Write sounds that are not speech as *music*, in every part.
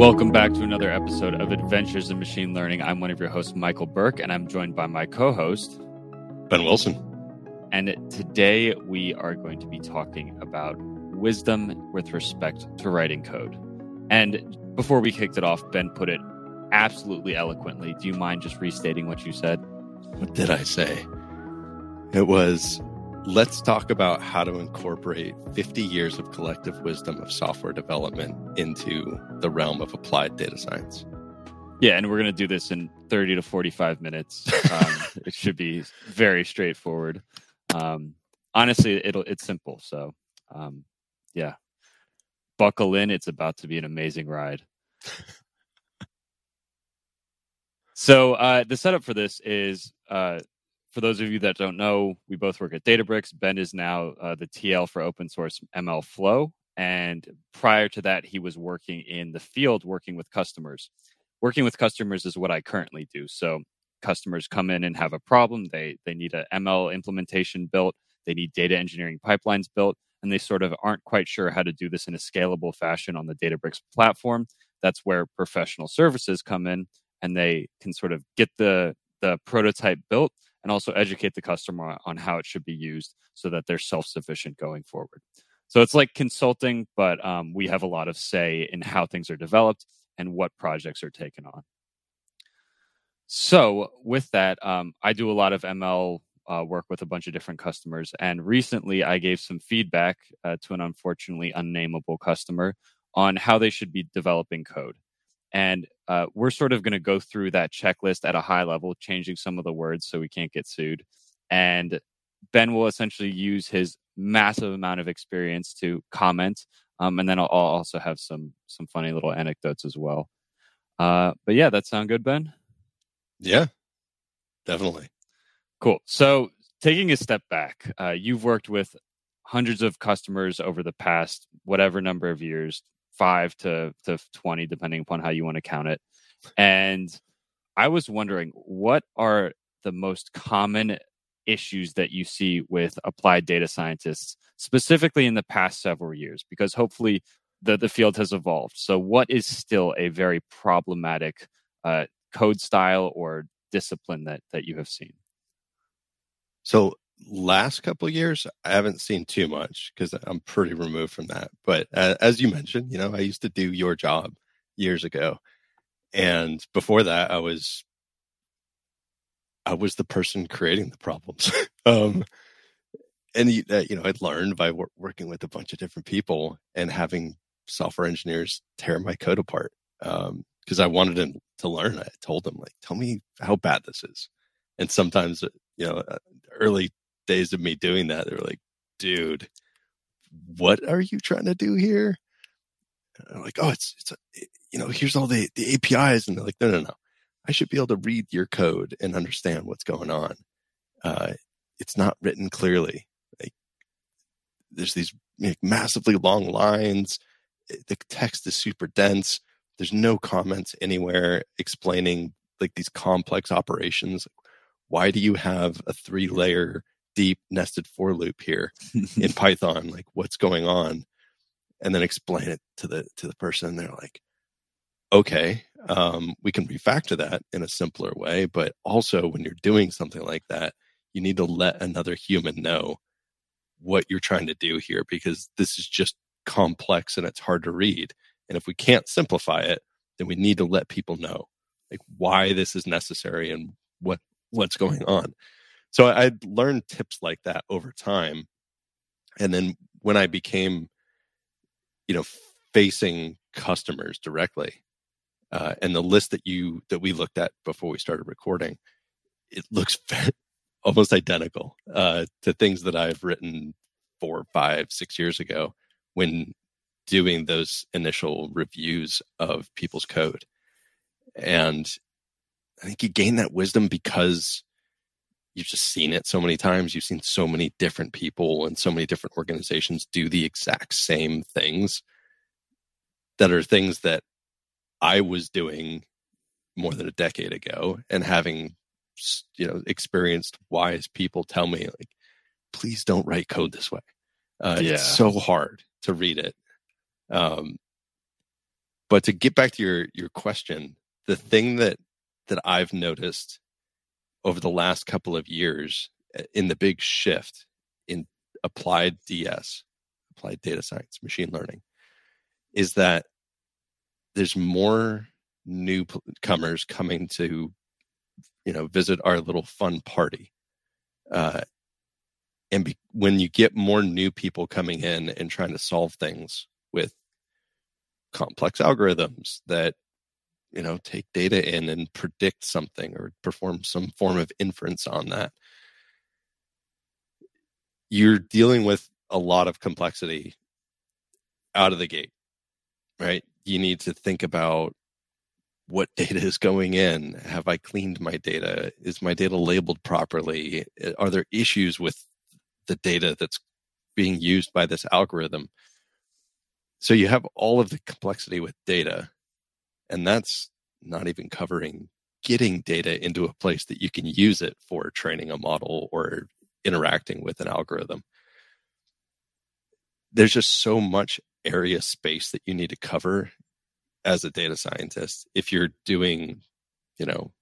Welcome back to another episode of Adventures in Machine Learning. I'm one of your hosts, Michael Berk, and I'm joined by my co host, Ben Wilson. And today we are going to be talking about wisdom with respect to writing code. And before we kicked it off, Ben put it absolutely eloquently. Do you mind just restating what you said? What did I say? It was let's talk about how to incorporate 50 years of collective wisdom of software development into the realm of applied data science. Yeah, and we're going to do this in 30 to 45 minutes. Um, *laughs* it should be very straightforward. Um, honestly, it'll it's simple. So, um, yeah, buckle in. It's about to be an amazing ride. *laughs* so, uh, the setup for this is uh, for those of you that don't know, we both work at Databricks. Ben is now uh, the TL for open source MLflow. And prior to that, he was working in the field working with customers. Working with customers is what I currently do. So customers come in and have a problem. They they need an ML implementation built. They need data engineering pipelines built, and they sort of aren't quite sure how to do this in a scalable fashion on the Databricks platform. That's where professional services come in, and they can sort of get the the prototype built and also educate the customer on how it should be used so that they're self-sufficient going forward. So it's like consulting but um, we have a lot of say in how things are developed and what projects are taken on. So with that um, i do a lot of ml uh, work with a bunch of different customers and recently i gave some feedback uh, to an unfortunately unnameable customer on how they should be developing code. And uh, we're sort of going to go through that checklist at a high level, changing some of the words so we can't get sued. And Ben will essentially use his massive amount of experience to comment. Um, and then I'll, I'll, also have some some funny little anecdotes as well. Uh, but yeah, that sound good, Ben? Yeah, definitely. Cool. So taking a step back, uh, you've worked with hundreds of customers over the past whatever number of years, five to, to 20, depending upon how you want to count it. And I was wondering, what are the most common issues that you see with applied data scientists, specifically in the past several years? Because hopefully the, the field has evolved. So, what is still a very problematic uh, code style or discipline that, that you have seen? So, last couple years i haven't seen too much because i'm pretty removed from that. But uh, as you mentioned you know i used to do your job years ago and before that i was i was the person creating the problems. *laughs* Um and uh, you know i'd learned by wor- working with a bunch of different people and having software engineers tear my code apart um because i wanted them to learn. I told them like tell me how bad this is. And sometimes uh, you know uh, early days of me doing that, they were like, dude, what are you trying to do here? And I'm like, oh, it's, it's, a, it, you know, here's all the, the APIs. And they're like, no, no, no. I should be able to read your code and understand what's going on. Uh, it's not written clearly. Like there's these like, massively long lines. The text is super dense. There's no comments anywhere explaining like these complex operations. Why do you have a three layer deep nested for loop here *laughs* in Python, like what's going on, and then explain it to the to the person. They're like, okay, um, we can refactor that in a simpler way, but also when you're doing something like that, you need to let another human know what you're trying to do here because this is just complex and it's hard to read. And if we can't simplify it, then we need to let people know like why this is necessary and what what's going on. So I'd learned tips like that over time. And then when I became, you know, facing customers directly, uh, and the list that you that we looked at before we started recording, it looks *laughs* almost identical uh, to things that I've written four, five, six years ago when doing those initial reviews of people's code. And I think you gain that wisdom because you've just seen it so many times. You've seen so many different people and so many different organizations do the exact same things that are things that I was doing more than a decade ago and having you know experienced wise people tell me like please don't write code this way uh, yeah. it's so hard to read it um, but to get back to your your question, the thing that that I've noticed over the last couple of years eh, in the big shift in applied DS, applied data science, machine learning, is that there's more newcomers coming to you know visit our little fun party uh, and be, when you get more new people coming in and trying to solve things with complex algorithms that you know take data in and predict something or perform some form of inference on that. You're dealing with a lot of complexity out of the gate right? You need to think about what *laughs* data is going in. Have i cleaned my data? Is my data labeled properly? Eh, are there issues with the data that's being used by this algorithm? So you have all of the complexity with data, and that's not even covering getting data into a place that you can use it for training a model or interacting with an algorithm. There's just so much area space that you need to cover as a data scientist if you're doing, you know,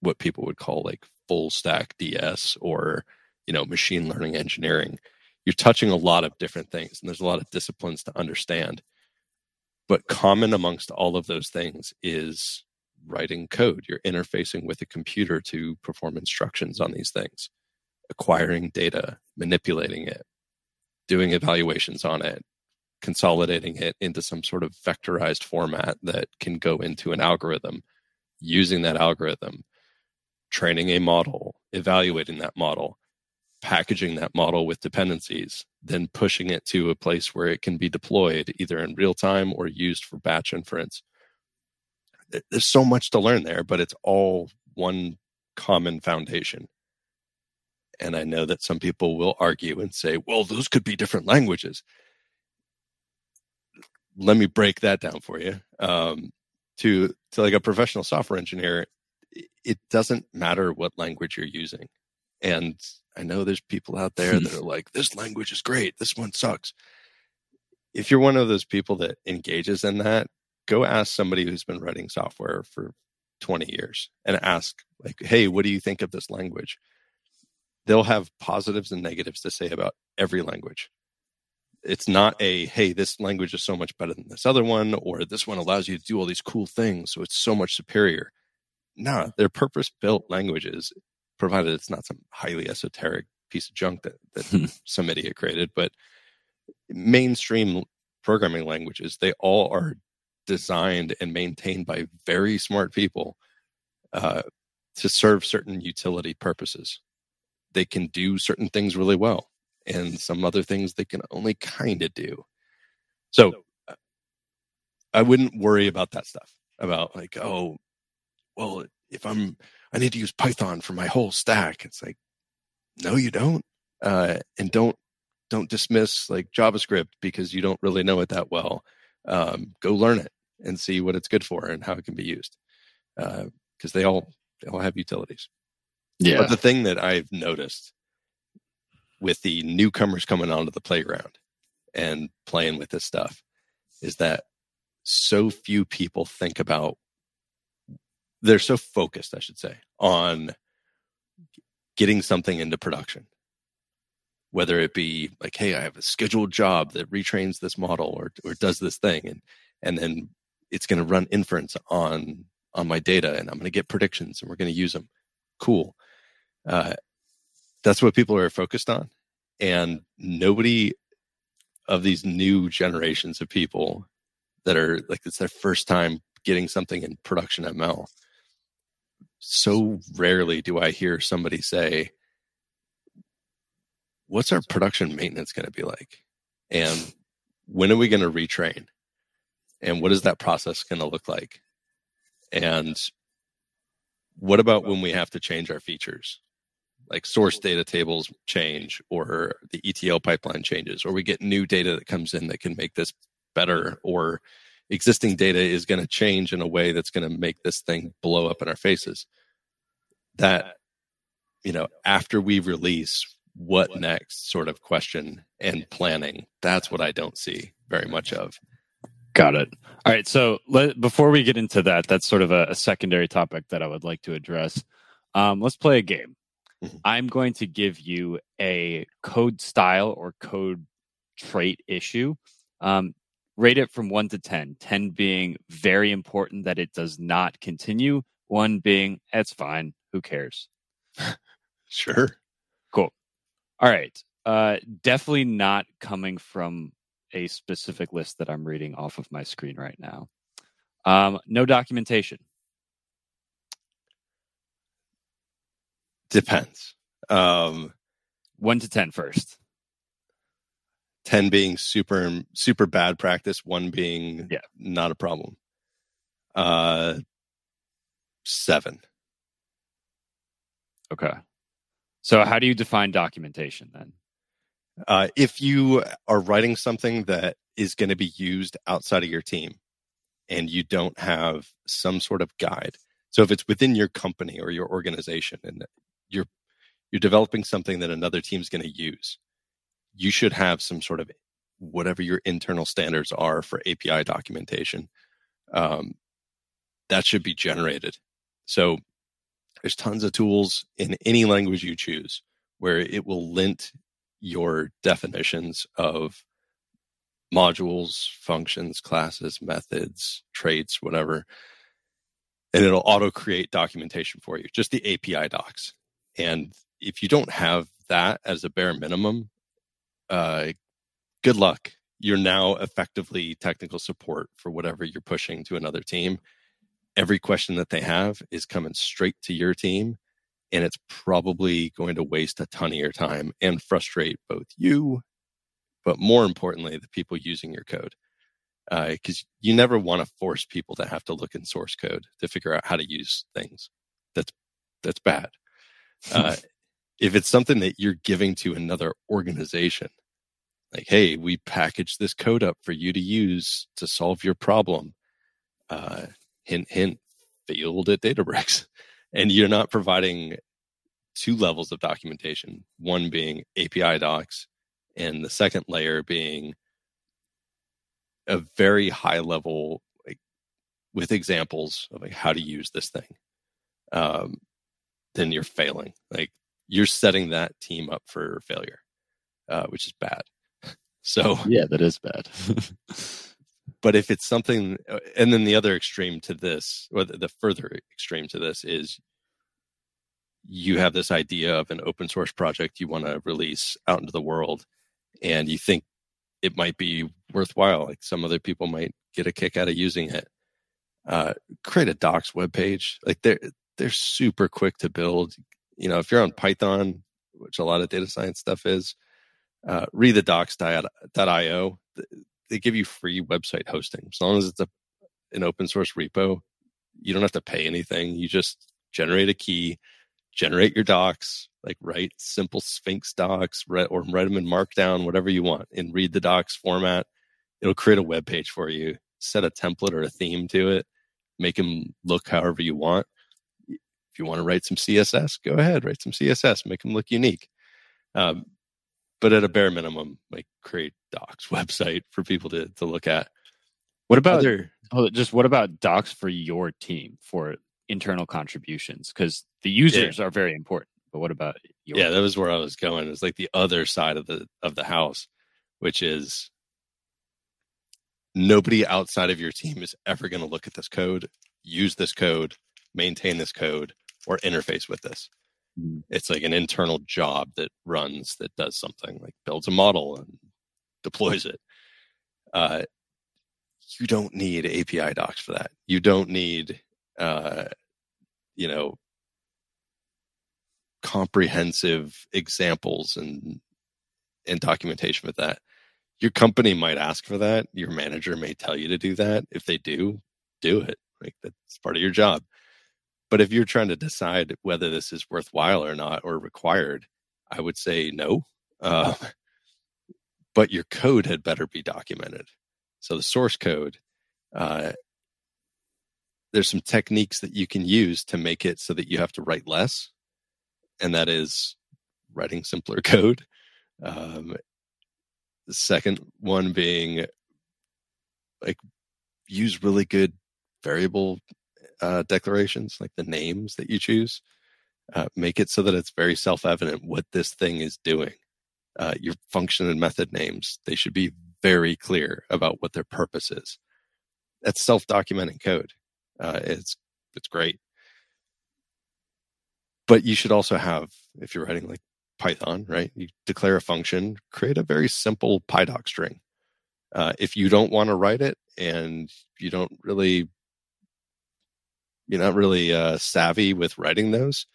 what people would call like full stack DS or, you know, machine learning engineering you're touching a lot of different things and there's a lot of disciplines to understand but common amongst all of those things is writing code. You're interfacing with a computer to perform instructions on these things acquiring data manipulating it doing evaluations on it consolidating it into some sort of vectorized format that can go into an algorithm using that algorithm training a model evaluating that model packaging that model with dependencies, then pushing it to a place where it can be deployed either in real time or used for batch inference. There's so much to learn there, but it's all one common foundation. And I know that some people will argue and say, well, those could be different languages. Let me break that down for you. Um, to, to like a professional software engineer, it doesn't matter what language you're using. And I know there's people out there that are *laughs* like, this language is great. This one sucks. If you're one of those people that engages in that, go ask somebody who's been writing software for 20 years and ask, like, hey, what do you think of this language? They'll have positives and negatives to say about every language. It's not a, hey, this language is so much better than this other one, or this one allows you to do all these cool things. So it's so much superior. No, they're purpose built languages provided it's not some highly esoteric piece of junk that, that hmm. some idiot created. But mainstream programming languages, they all are designed and maintained by very smart people uh, to serve certain utility purposes. They can do certain things really well, and some other things they can only kind of do. So uh, I wouldn't worry about that stuff about like, oh, well, if I'm I need to use Python for my whole stack. It's like, no, you don't. Uh, and don't don't dismiss like JavaScript because you don't really know it that well. Um, go learn it and see what it's good for and how it can be used. Because uh, they all they all have utilities. Yeah. But the thing that I've noticed with the newcomers coming onto the playground and playing with this stuff is that so few people think about they're so focused, I should say, on getting something into production. Whether it be like, hey, I have a scheduled job that retrains this model or or does this thing, and and then it's going to run inference on on my data, and I'm going to get predictions, and we're going to use them. Cool. Uh, that's what people are focused on, and nobody of these new generations of people that are like it's their first time getting something in production ML so rarely do I hear somebody say, What's our production maintenance going to be like? And when are we going to retrain? And what is that process going to look like? And what about when we have to change our features? Like source data tables change, or the ETL pipeline changes, or we get new data that comes in that can make this better, or existing data is going to change in a way that's going to make this thing blow up in our faces. That, you know, after we release, what next sort of question and planning, that's what I don't see very much of. Got it. All right. So let, before we get into that, that's sort of a, a secondary topic that I would like to address. Um, let's play a game. Mhm. I'm going to give you a code style or code trait issue. Um, rate it from one to 10, 10 being very important that it does not continue, one being, it's fine. Who cares? *laughs* Sure. Cool. All right. Uh, definitely not coming from a specific list that I'm reading off of my screen right now. Um, no documentation. Depends. Um, One to 10 first. 10 being super super bad practice, one being Yeah. not a problem. Uh 7. Okay. So, how do you define documentation then? Uh if you are writing something that is going to be used outside of your team and you don't have some sort of guide. So if it's within your company or your organization and you're you're developing something that another team's going to use, you should have some sort of whatever your internal standards are for API documentation. Um, that should be generated. So there's tons of tools in any language you choose where it will lint your definitions of modules, functions, classes, methods, traits, whatever. And it'll auto create documentation for you, just the API docs. And if you don't have that as a bare minimum, uh, good luck. You're now effectively technical support for whatever you're pushing to another team. Every question that they have is coming straight to your team, and it's probably going to waste a ton of your time and frustrate both you, but more importantly, the people using your code. Because you never want to force people to have to look in source code to figure out how to use things. That's that's bad. *laughs* Uh, if it's something that you're giving to another organization, like, hey, we package this code up for you to use to solve your problem. Uh, hint, hint, field at Databricks. *laughs* And you're not providing two levels of documentation, one being API docs, and the second layer being a very high level, like with examples of like how to use this thing. Um, then you're failing. Like you're setting that team up for failure, uh, which is bad. So, *laughs* Yeah, that is bad. but if it's something, uh, and then the other extreme to this, or the, the further extreme to this is you have this idea of an open source project you want to release out into the world, and you think it might be worthwhile. Like some other people might get a kick out of using it. Uh, create a docs web page. Like they're they're super quick to build. You know, if you're on Python, which a lot of data science stuff is, uh, read the docs.io. They give you free website hosting as long as it's a an open source repo. You don't have to pay anything. You just generate a key, generate your docs, like write simple Sphinx docs, or write them in Markdown, whatever you want, and read the docs format. It'll create a web page for you. Set a template or a theme to it. Make them look however you want. If you want to write some CSS, go ahead, write some CSS. Make them look unique. Um, but at a bare minimum, like create docs *laughs* website for people to to look at. what about Other oh, just what about docs for your team for internal contributions? Because the users are very important. But what about your yeah, that was where I was going. It's like the other side of the of the house, which is nobody outside of your team is ever going to look at this code, use this code, maintain this code, or interface with this. Mhm. It's like an internal job that runs that does something like builds a model and deploys it. Uh, you don't need API docs for that. You don't need, uh, you know, comprehensive examples and and documentation with that. Your company might ask for that. Your manager may tell you to do that. If they do, do it. Like that's part of your job. But if you're trying to decide whether this is worthwhile or not or required, I would say no. Uh, *laughs* but your code had better be documented. So the source code, uh, there's some techniques that you can use to make it so that you have to write less, and that is writing simpler *laughs* code. Um, the second one being like use really good variable uh, declarations, like the names that you choose. Uh, make it so that it's very self-evident what this thing is doing. Uh, your function and method names they should be very clear about what their purpose is. That's self-documenting code. Uh, it's it's great, but you should also have if you're writing like Python, right? You declare a function, create a very simple PyDoc string. Uh, if you don't want to write it and you don't really you're not really uh, savvy with writing those,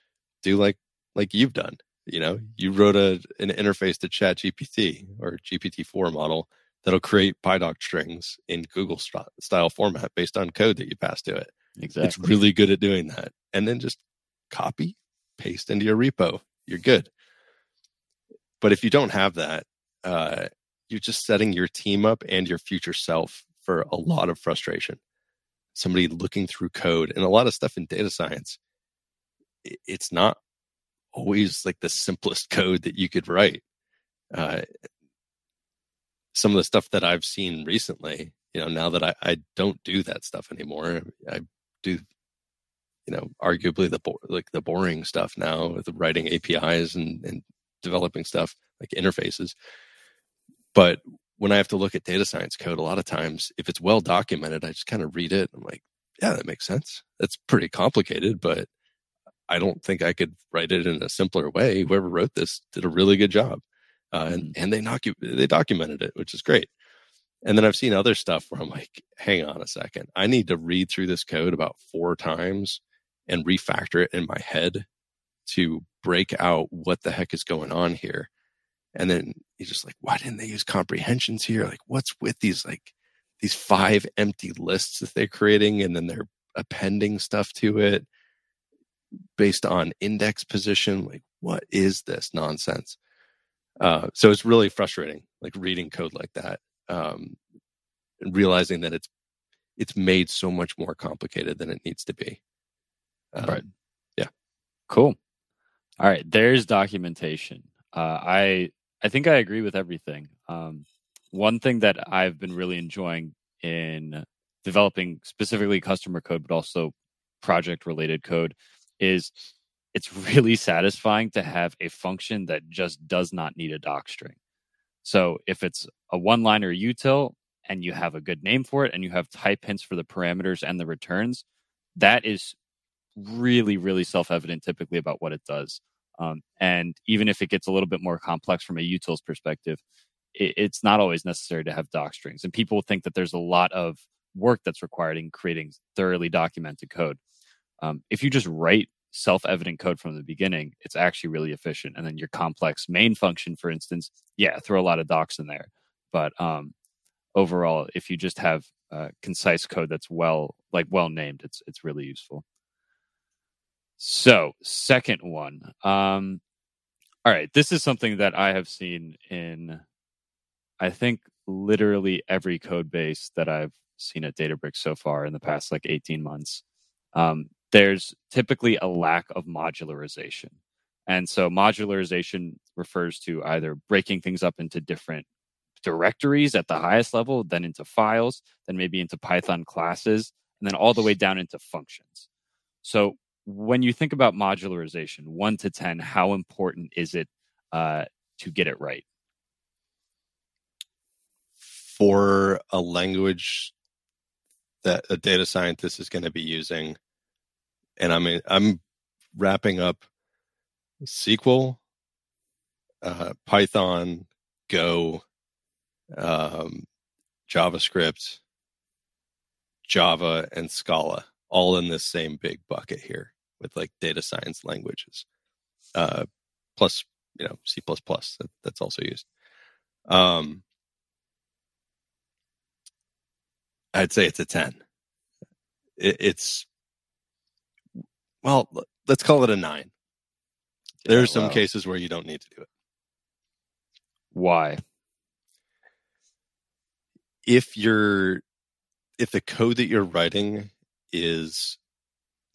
do like like you've done. You know, you wrote a an interface to Chat GPT or GPT-4 model that'll create PyDoc strings in Google st- style format based on code that you pass to it. Exactly. It's really good at doing that. And then just copy, paste into your repo. You're good. But if you don't have that, uh, you're just setting your team up and your future self for a lot of frustration somebody looking through code and a lot of stuff in data science it's not always like the simplest *laughs* code that you could write. Uh, some of the stuff that i've seen recently you know now that i, I don't do that stuff anymore i do you know arguably the like the boring stuff now with writing apis and, and developing stuff like interfaces. But when I have to look at data science code, a lot of times, if it's well documented, I just kind of read it. I'm like, yeah, that makes sense. That's pretty complicated, but I don't think I could write it in a simpler way. Whoever wrote this did a really good job, uh, and mm-hmm. and they knock you, they documented it, which is great. And then I've seen other stuff where I'm like, hang on a second, I need to read through this code about four times and refactor it in my head to break out what the heck is going on here and then he's just like, why didn't they use comprehensions here? Like, what's with these like these five empty lists that they're creating, and then they're appending stuff to it based on index position? Like, what is this nonsense? Uh, so it's really frustrating, like reading code like that, um, and realizing that it's it's made so much more complicated than it needs to be. Um, right. Yeah. Cool. All right. There's documentation. Uh, I I think I agree with everything. Um, one thing that I've been really enjoying in developing specifically customer code, but also project related code is it's *laughs* really satisfying to have a function that just does not need a doc string. So if it's a one liner util and you have a good name for it and you have type hints for the parameters and the returns, that is really, really self evident typically about what it does. Um, and even if it gets a little bit more complex from a utils perspective, it, it's not always necessary to have doc strings. And people think that there's a lot of work that's required in creating thoroughly documented code. Um, if you just write self-evident code from the beginning, it's actually really efficient. And then your complex main function, for instance, yeah, throw a lot of docs in there. But um, overall, if you just have uh, concise code that's well, like well named, it's it's really useful. So, second one. Um, all right, this is something that I have seen in, I think, literally every code base that I've seen at Databricks so far in the past like 18 months. Um, there's typically a lack of modularization. And so, modularization refers to either breaking things up into different directories at the highest level, then into files, then maybe into Python classes, and then all the way down into functions. So, when you think about modularization, one to 10, how important is it uh, to get it right? For a language that a data scientist is going to be using, and I mean, I'm wrapping up SQL, uh, Python, Go, um, JavaScript, Java, and Scala all in this same big bucket here with like data science languages, uh, plus you know C plus plus that's also used. Um, I'd say it's a ten. It, it's well, let's call it a nine. There are some cases where you don't need to do it. Why? If you're if the code that you're writing is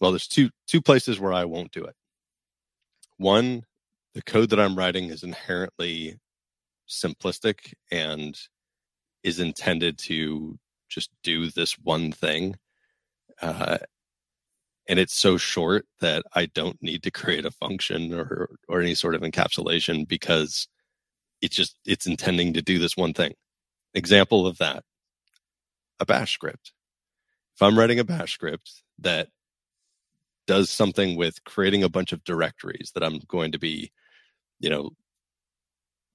well, there's two two places where I won't do it. One, the code that I'm writing is inherently simplistic and is intended to just do this one thing. Uh, and it's so short that I don't need to create a function or or any sort of encapsulation because it's just it's intending to do this one thing. Example of that: a Bash script. If I'm writing a Bash script that does something with creating a bunch of directories that I'm going to be, you know,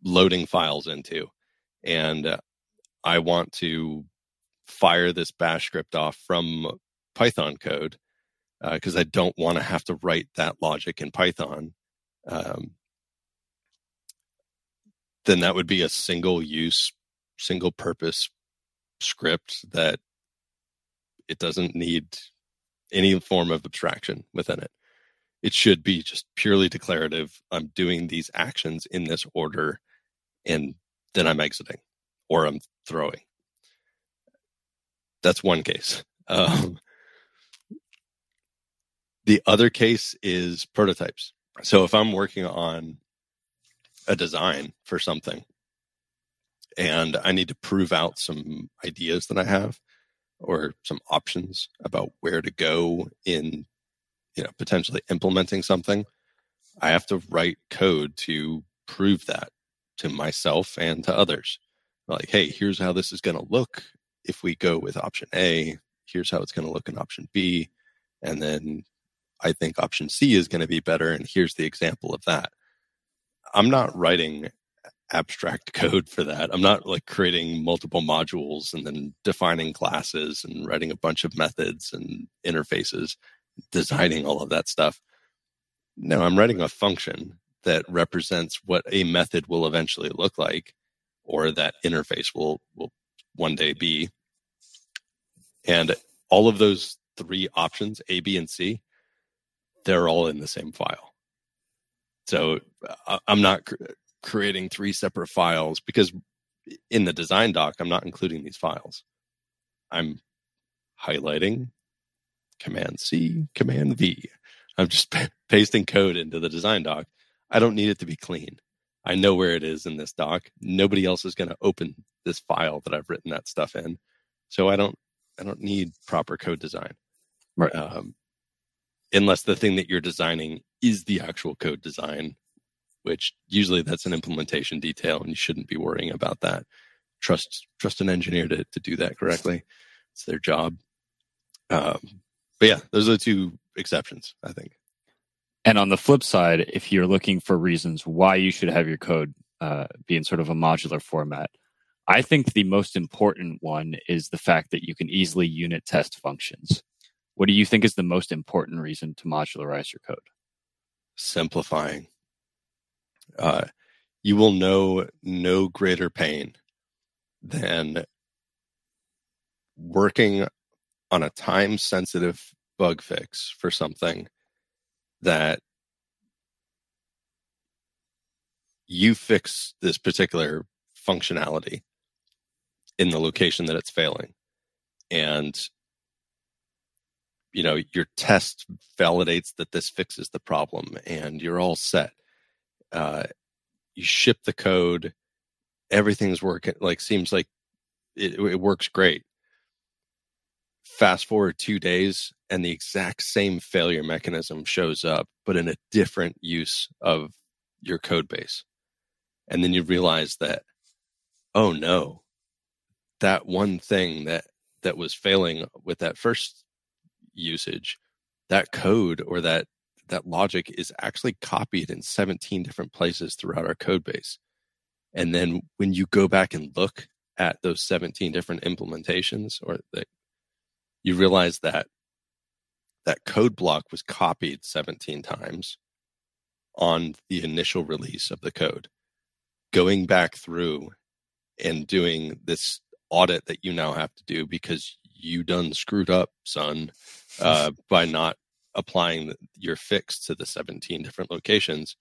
loading files into, and uh, I want to fire this Bash script off from Python code because uh, I don't want to have to write that logic in Python, um, then that would be a single use, single purpose script that it doesn't need any form of abstraction within it. It should be just purely declarative. I'm doing these actions in this order, and then I'm exiting or I'm throwing. That's one case. Um, the other case is prototypes. So if I'm working on a design for something and I need to prove out some ideas that I have or some options about where to go in you know potentially implementing something, I have to write code to prove that to myself and to others. Like, hey, here's how this is going to look if we go with option A. Here's how it's going to look in option B. And then I think option C is going to be better. And here's the example of that. I'm not writing abstract *laughs* code for that. I'm not like creating multiple modules and then defining classes and writing a bunch of methods and interfaces, designing all of that stuff. No, I'm writing a function that represents what a method will eventually look like or that interface will will one day be. And all of those three options, A, B, and C, they're all in the same file. So uh, I'm not creating three separate files because in the design doc, I'm not including these files. I'm highlighting Command C, Command V. I'm just p- *laughs* pasting code into the design doc. I don't need it to be clean. I know where it is in this doc. Nobody else is going to open this file that I've written that stuff in. So I don't I don't need proper code design. Right. Um, unless the thing that you're designing is the actual code design, which usually that's an implementation detail and you shouldn't be worrying about that. Trust trust an engineer to, to do that correctly. It's their job. Um, but yeah, those are the two exceptions, I think. And on the flip side, if you're looking for reasons why you should have your code uh, be in sort of a modular format, I think the most important one is the fact that you can easily unit test functions. What do you think is the most important reason to modularize your code? Simplifying. Uh, you will know no greater pain than working on a time sensitive bug fix for something that you fix this particular functionality in the location that it's failing. And you know your test validates that this fixes the problem and you're all set uh, you ship the code everything's working like seems like it, it works great. Fast forward two days and the exact same failure mechanism shows up but in a different use of your code base. And then you realize that oh no that one thing that that was failing with that first usage, that code or that that logic is actually copied in 17 different places throughout our code base. And then when you go back and look at those 17 different implementations or that you realize that that code block was copied 17 times on the initial release of the code. Going back through and doing this audit that you now have to do because you done screwed up, son, uh, by not applying your fix to the 17 different locations,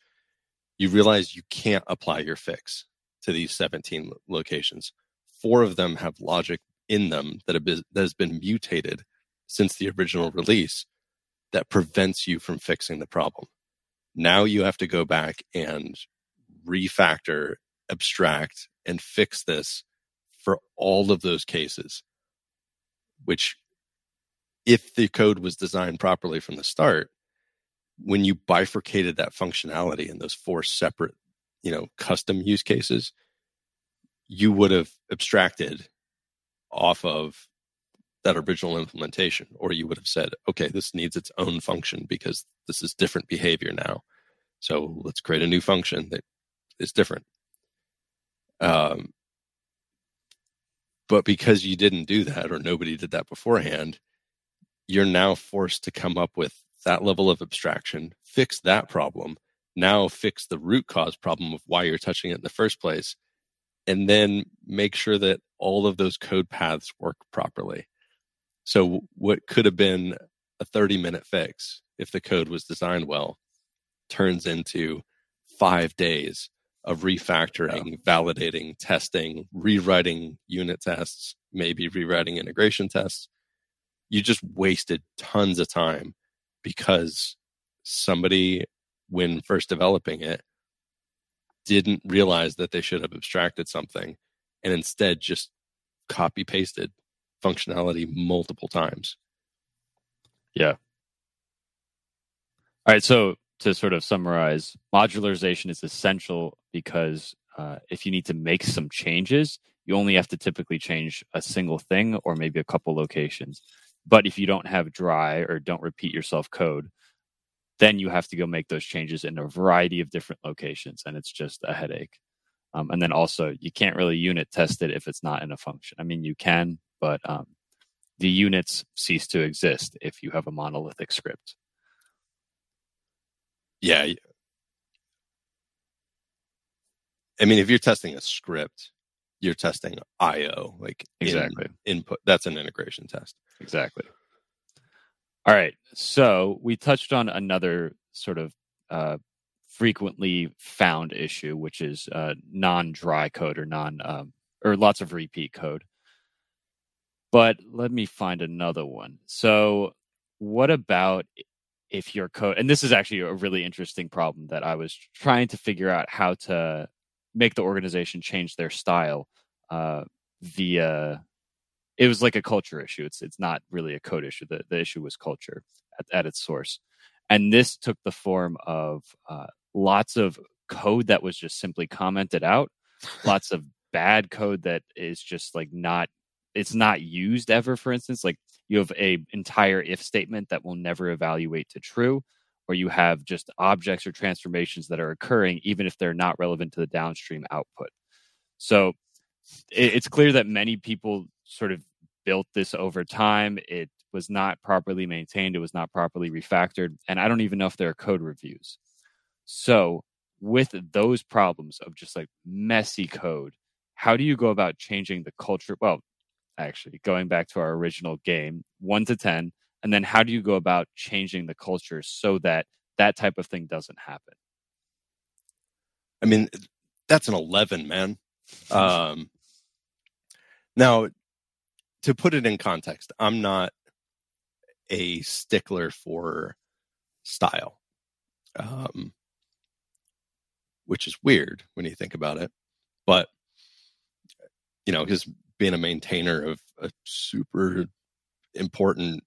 you realize you can't apply your fix to these 17 locations. Four of them have logic in them that, been, that has been mutated since the original release that prevents you from fixing the problem. Now you have to go back and refactor, abstract, and fix this for all of those cases which if the code was designed properly from the start, when you bifurcated that functionality in those four separate, you know, custom use cases, you would have abstracted off of that original implementation, or you would have said, okay, this needs its own function because this is different behavior now. So let's create a new function that is different. Um, but because you didn't do that, or nobody did that beforehand, you're now forced to come up with that level of abstraction, fix that problem, now fix the root cause problem of why you're touching it in the first place, and then make sure that all of those code paths work properly. So, what could have been a 30 minute fix if the code was designed well turns into five days of refactoring, yeah. validating, testing, rewriting unit tests, maybe rewriting integration tests. You just wasted tons of time because somebody, when first developing it, didn't realize that they should have abstracted something and instead just copy pasted functionality multiple times. Yeah. All right. So to sort of summarize, modularization is essential because uh, if you need to make some changes, you only have to typically change a single thing or maybe a couple locations. But if you don't have dry or don't repeat yourself code, then you have to go make those changes in a variety of different locations, and it's just a headache. Um, and then also, you can't really unit test it if it's not in a function. I mean, you can, but um, the units cease to exist if you have a monolithic script. Yeah. I mean, if you're testing a script, you're testing IO, like exactly in, input. That's an integration test. Exactly. All right. So we touched on another sort of uh, frequently found issue, which is uh, non-dry code or non um, or lots of repeat code. But let me find another one. So, what about if your code? And this is actually a really interesting problem that I was trying to figure out how to make the organization change their style uh, via. It was like a culture issue. It's it's not really a code issue. The the issue was culture at, at its source, and this took the form of uh, lots of code that was just simply commented out, lots of bad code that is just like not it's not used ever for instance like you have a entire if statement that will never evaluate to true or you have just objects or transformations that are occurring even if they're not relevant to the downstream output. So it's clear that many people sort of built this over time. It was not properly maintained. It was not properly refactored. And i don't even know if there are code reviews. So with those problems of just like messy code how do you go about changing the culture? Well actually going back to our original game, one to 10. And then how do you go about changing the culture so that that type of thing doesn't happen? I mean, that's an 11, man. *laughs* Um, now, to put it in context, I'm not a stickler for style, um, which is weird when you think about it. But, you know, his being a maintainer of a super important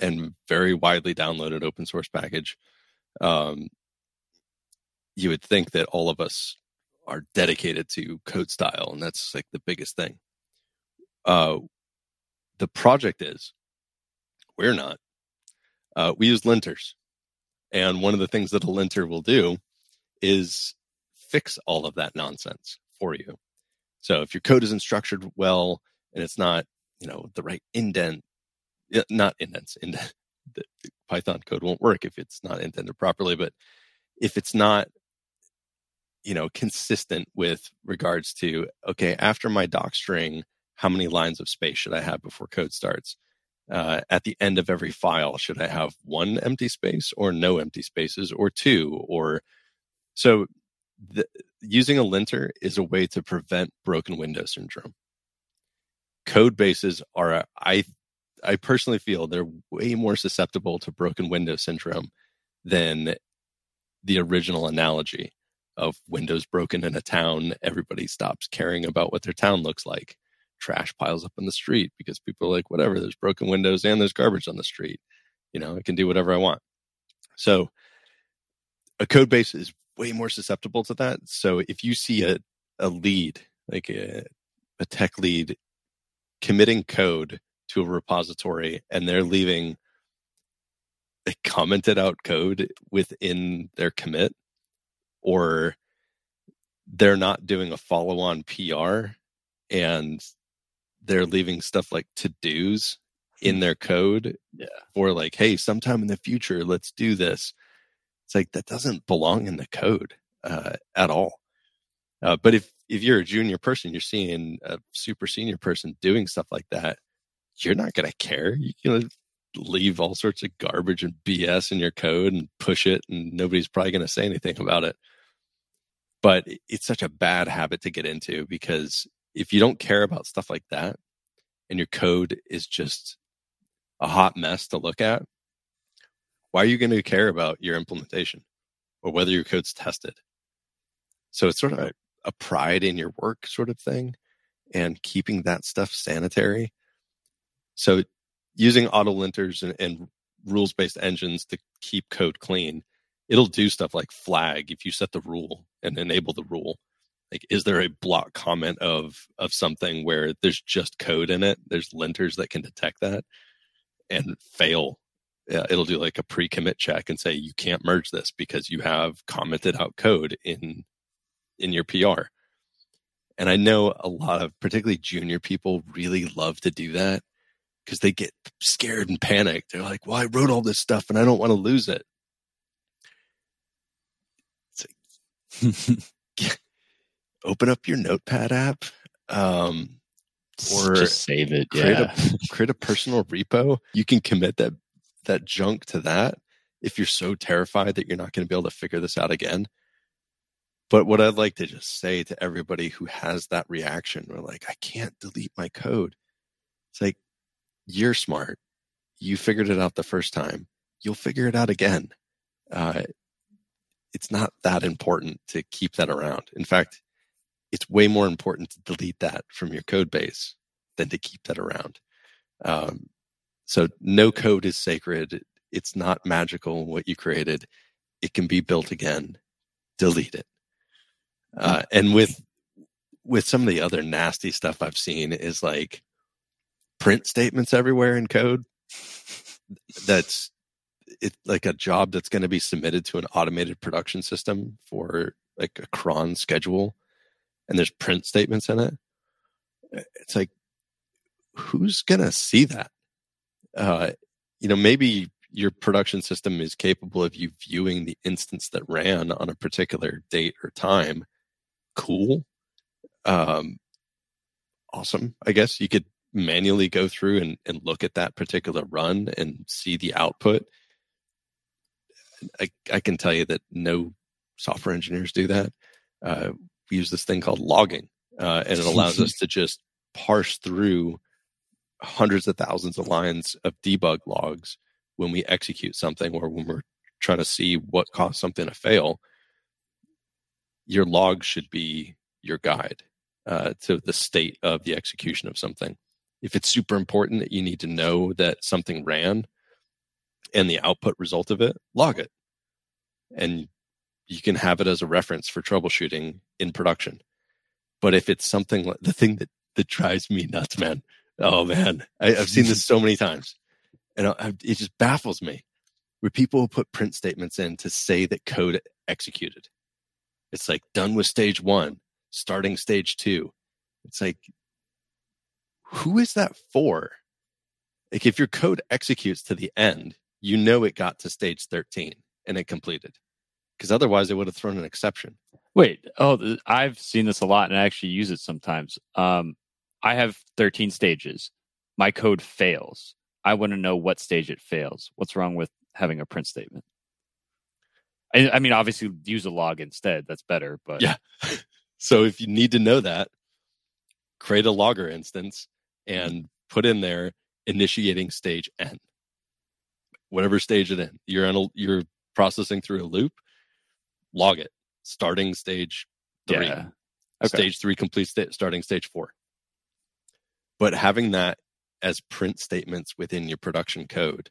and very widely downloaded open source package, um, you would think that all of us are dedicated to code style, and that's like the biggest thing. Uh, the project is we're not. Uh, we use linters, and one of the things that a linter will do is fix all of that nonsense for you. So if your code isn't structured well and it's not, you know, the right indent, not indents, indent, the Python code won't work if it's not indented properly. But if it's not, you know, consistent with regards to, okay, after my doc string, how many lines of space should I have before code starts? Uh, at the end of every file, should I have one empty space or no empty spaces or two? Or so the, using a linter is a way to prevent broken window syndrome. Code bases are, I, I personally feel they're way more susceptible to broken window syndrome than the original analogy of windows broken in a town. Everybody stops caring about what their town looks like. trash piles up in the street because people are like, whatever, there's broken windows and there's garbage on the street. You know, I can do whatever I want. So a code base is way more susceptible to that. So if you see a, a lead, like a, a tech lead committing code to a repository and they're leaving a commented out code within their commit or they're not doing a follow on PR and they're leaving stuff like to dos in their code Yeah. or like, hey, sometime in the future, let's do this. It's like that doesn't belong in the code uh, at all. Uh, but if if you're a junior person, you're seeing a super senior person doing stuff like that, you're not going to care. Going to leave all sorts of garbage and BS in your code and push it, and nobody's probably going to say anything about it. But it's such a bad habit to get into because if you don't care about stuff like that and your code is just a hot mess to look at, why are you going to care about your implementation or whether your code's tested? So it's sort of a, a pride in your work sort of thing and keeping that stuff sanitary. So using auto linters and, and rules based engines to keep code clean, it'll do stuff like flag if you set the rule and enable the rule. Like, is there a block comment of of something where there's just code in it? There's linters that can detect that and fail. It'll do like a pre commit check and say you can't merge this because you have commented out code in in your PR. And I know a lot of particularly junior people really love to do that because they get scared and panicked. They're like, well, I wrote all this stuff and I don't want to lose it. *laughs* Open up your notepad app. Um, or just save it. create Yeah. a *laughs* create a personal repo. You can commit that that junk to that if you're so terrified that you're not going to be able to figure this out again. But what I'd like to just say to everybody who has that reaction, we're like, I can't delete my code. It's like, you're smart. You figured it out the first time. You'll figure it out again. Uh, it's not that important to keep that around. In fact, it's way more important to delete that from your code base than to keep that around. Um, so no code is sacred. It's not magical what you created. It can be built again. Delete it. Uh, and with with some of the other nasty stuff I've seen is like print statements everywhere in code. That's it like a job that's going to be submitted to an automated production system for like a cron schedule and there's print statements in it. It's like who's going to see that? Uh, you know, maybe your production system is capable of you viewing the instance that ran on a particular date or time. Cool. Um, awesome. I guess you could manually go through and, and look at that particular run and see the output. I, I can tell you that no software engineers do that. Uh, we use this thing called logging, uh, and it allows us *laughs* to just parse through hundreds of thousands of lines of debug logs when we execute something or when we're trying to see what caused something to fail. Your log should be your guide uh, to the state of the execution of something. If it's super important that you need to know that something ran and the output result of it, log it. And you can have it as a reference for troubleshooting in production. But if it's something like the thing that, that drives me nuts, man. Oh man, I, I've seen this so many times, and I, it just baffles me. Where people put print statements in to say that code executed. It's like done with stage one, starting stage two. It's like, who is that for? Like, if your code executes to the end, you know it got to stage 13 and it completed. Because otherwise, it would have thrown an exception. Wait, oh, I've seen this a lot and I actually use it sometimes. Um, I have 13 stages. My code fails. I want to know what stage it fails. What's wrong with having a print statement? I, I mean, obviously, use a log instead. That's better. But Yeah. *laughs* So if you need to know that, create a logger instance Mm-hmm. and put in there initiating stage N. Whatever stage it in. You're in a, you're processing through a loop, log it. Starting stage three. yeah. Okay. Stage three complete sta- starting stage four. but having that as print statements within your production code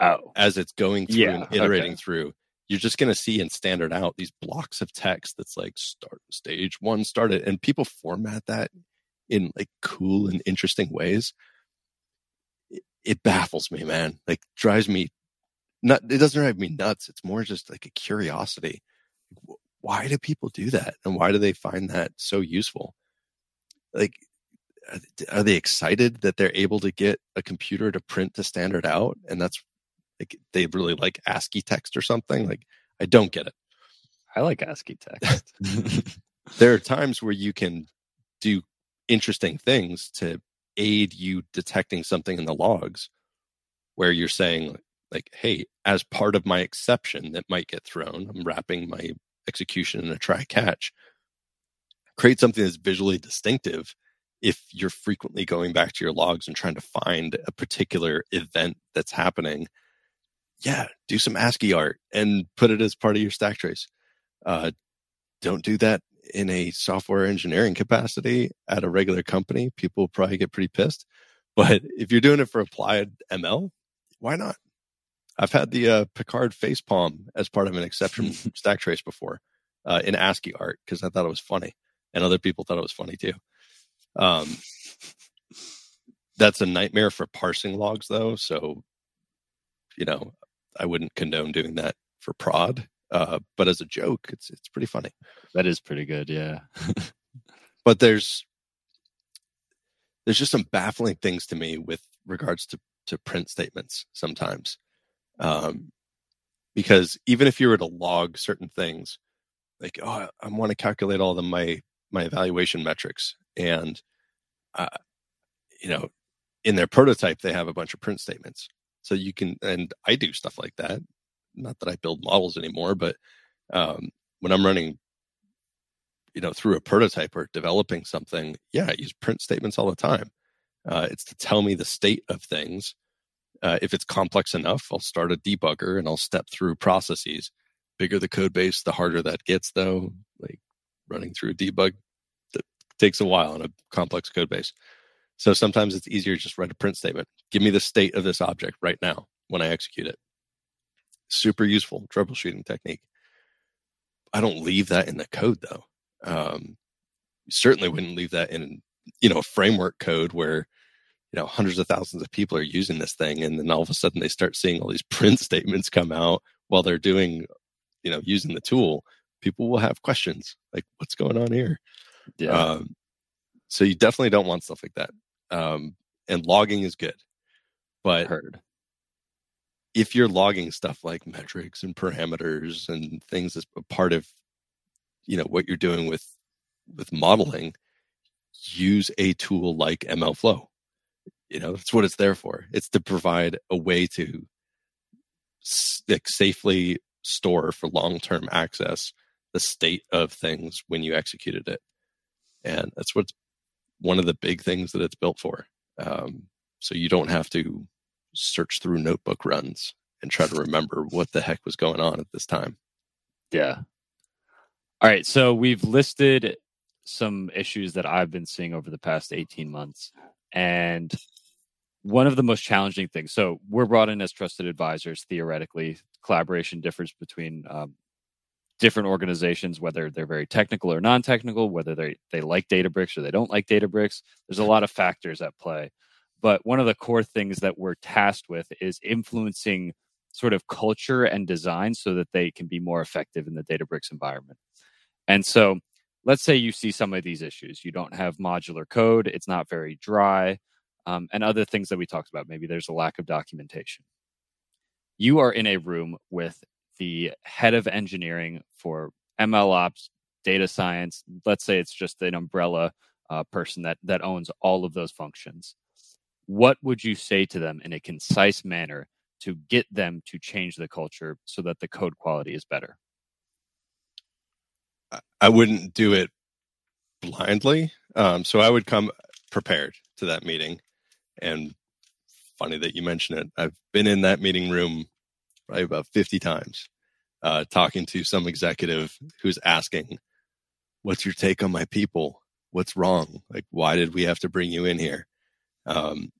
oh as it's going through Yeah, and iterating okay. through you're just going to see in standard out these blocks of text that's like start stage one started and people format that in like cool and interesting ways it, it baffles me man like drives me not it doesn't drive me nuts it's more just like a curiosity why do people do that and why do they find that so useful like are they- are they excited that they're able to get a computer to print the standard out and that's like they really like ASCII text or something. Like I don't get it. I like ASCII text. *laughs* *laughs* There are times where you can do interesting things to aid you detecting something in the logs where you're saying like, hey, as part of my exception that might get thrown, I'm wrapping my execution in a try catch. Create something that's visually distinctive if you're frequently going back to your logs and trying to find a particular event that's happening yeah, do some ASCII art and put it as part of your stack trace. Uh, don't do that in a software engineering capacity at a regular company. People probably get pretty pissed. But if you're doing it for applied ML, why not? I've had the uh, Picard facepalm as part of an exception *laughs* stack trace before uh, in ASCII art because I thought it was funny, and other people thought it was funny too. Um, that's a nightmare for parsing logs, though. So, you know, I wouldn't condone doing that for prod. Uh, but as a joke, it's it's pretty funny. that is pretty good. Yeah. *laughs* But there's there's just some baffling things to me with regards to to print statements sometimes, um, because even if you were to log certain things, like oh, I, I want to calculate all the my my evaluation metrics, and uh, you know, in their prototype they have a bunch of print statements, so you can and I do stuff like that. Not that I build models anymore, but um, when I'm running you know through a prototype or developing something yeah i use print statements all the time. Uh, it's to tell me the state of things. Uh, if it's complex enough i'll start a debugger and i'll step through processes. Bigger the code base the harder that gets though. Like running through a debug that takes a while on a complex code base. So sometimes it's easier to just write a print statement. Give me the state of this object right now when i execute it super useful troubleshooting technique i don't leave that in the code though um, certainly wouldn't leave that in you know framework code where you know hundreds of thousands of people are using this thing and then all of a sudden they start seeing all these *laughs* print statements come out while they're doing you know using the tool people will have questions like what's going on here Yeah. um, so you definitely don't want stuff like that um, and logging is good but heard. If you're logging stuff like metrics and parameters and things as a part of you know what you're doing with with modeling use a tool like MLflow. You know that's what it's there for. It's to provide a way to like, safely store for long-term access the state of things when you executed it. And that's what's one of the big things that it's built for. Um, so you don't have to search through notebook runs and try to remember what the heck was going on at this time Yeah. All right. So we've listed some issues that I've been seeing over the past 18 months. And one of the most challenging things so we're brought in as trusted advisors, theoretically. Collaboration differs between um, different organizations, whether they're very technical or non technical, whether they, they like Databricks or they don't like Databricks. There's a lot of factors at play. But one of the core things that we're tasked with is influencing sort of culture and design so that they can be more effective in the Databricks environment. And so let's say you see some of these issues. You don't have modular code, it's not very dry, um, and other things that we talked about. Maybe there's a lack of documentation. You are in a room with the head of engineering for ML ops, data science. Let's say it's just an umbrella uh, person that, that owns all of those functions. What would you say to them in a concise manner to get them to change the culture so that the code quality is better? I- wouldn't do it blindly. Um, so I would come prepared to that meeting. And funny that you mention it. I've been in that meeting room probably about 50 times, uh, talking to some executive who's asking, What's your take on my people? What's wrong? Like, why did we have to bring you in here? um,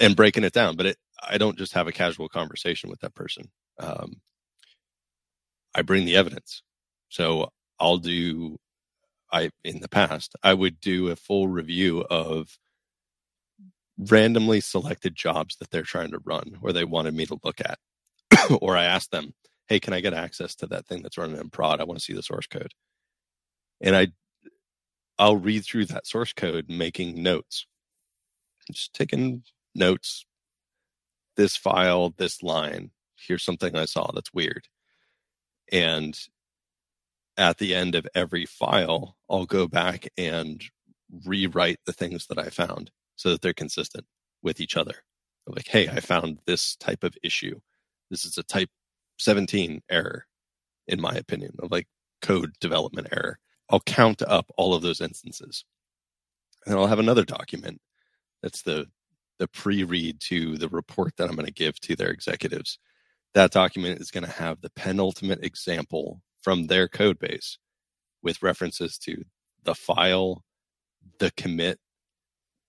and breaking it down. But it, I don't just have a casual conversation with that person. Um, I bring the evidence. So I'll do, I, in the past, I would do a full review of randomly selected jobs that they're trying to run or they wanted me to look at. *coughs* or I asked them, hey, can I get access to that thing that's running in prod? I want to see the source code. And I, I'll read through that source code, making notes, just taking notes. This file, this line. Here's something I saw that's weird. And at the end of every file, I'll go back and rewrite the things that I found so that they're consistent with each other. Like, hey, I found this type of issue. This is a type 17 error, in my opinion, of like code development error. I'll count up all of those instances. And I'll have another document that's the the pre-read to the report that I'm going to give to their executives. That document is going to have the penultimate example from their code base with references to the file, the commit,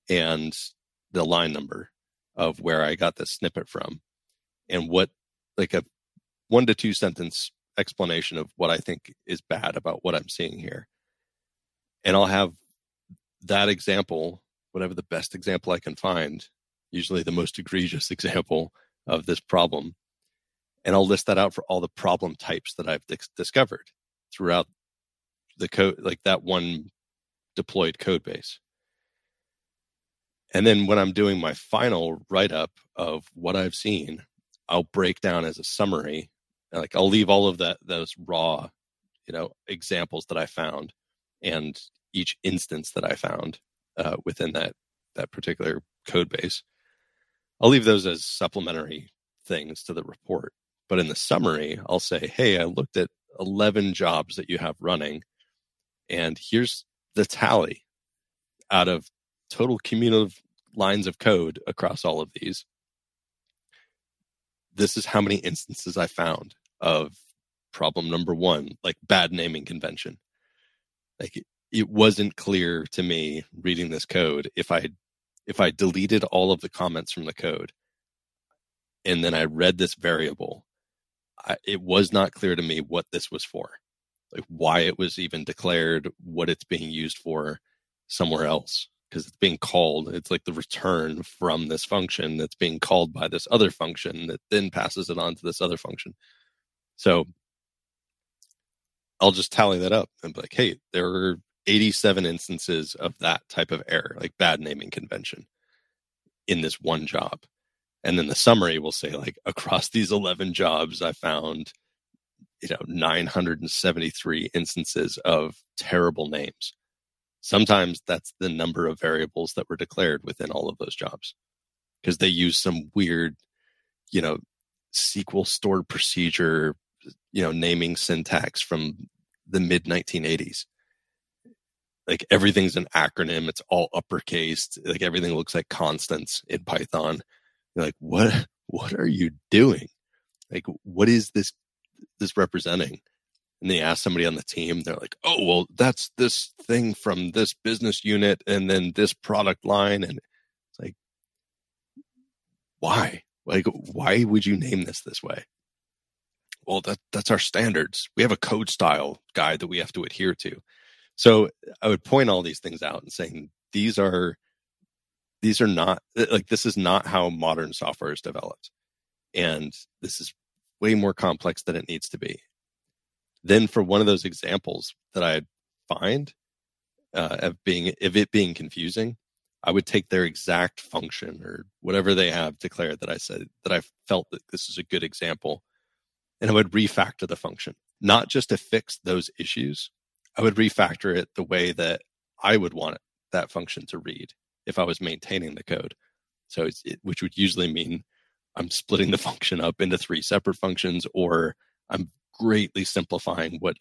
and the line number of where I got the snippet from and what like a one to two sentence explanation of what I think is bad about what I'm seeing here. And I'll have that example, whatever the best example I can find, usually the most egregious *laughs* example of this problem. And I'll list that out for all the problem types that I've dis- discovered throughout the code, like that one deployed code base. And then when I'm doing my final write up of what I've seen, I'll break down as a summary like I'll leave all of that those raw, you know, examples that I found and each instance that I found uh, within that that particular code base. I'll leave those as supplementary things to the report. But in the summary, I'll say, hey, I looked at 11 jobs that you have running, and here's the tally out of total cumulative lines of code across all of these. This is how many instances I found of problem number one, like bad naming convention. Like it, wasn't clear to me reading this code if I if I deleted all of the comments from the code and then I read this variable, I, it was not clear to me what this was for, like why it was even declared, what it's being used for somewhere else because it's being called. It's like the return from this function that's being called by this other function that then passes it on to this other function. So I'll just tally that up and be like, hey, there are 87 instances of that type of error, like bad naming convention in this one job. And then the summary will say, like, across these 11 jobs, I found, you know, 973 instances of terrible names. Sometimes that's the number of variables that were declared within all of those jobs because they use some weird, you know, SQL stored procedure you know naming syntax from the mid 1980s like everything's an acronym. It's all uppercase like everything looks like constants in python. You're like what? What are you doing? Like what is this this representing? And they ask somebody on the team they're like oh well that's this thing from this business unit and then this product line. And it's like why? Like why would you name this this way? Well that that's our standards. We have a code style guide that we have to adhere to so i would point all these things out and saying these are these are not like this is not how modern software is developed and this is way more complex than it needs to be then for one of those examples that i find uh, of being of it being confusing i would take their exact function or whatever they have declared that i said that i felt that this is a good example and I would refactor the function, not just to fix those issues. I would refactor it the way that I would want it, that function to read if I was maintaining the code. So, it, which would usually mean I'm splitting the *laughs* function up into three separate functions, or I'm greatly simplifying what,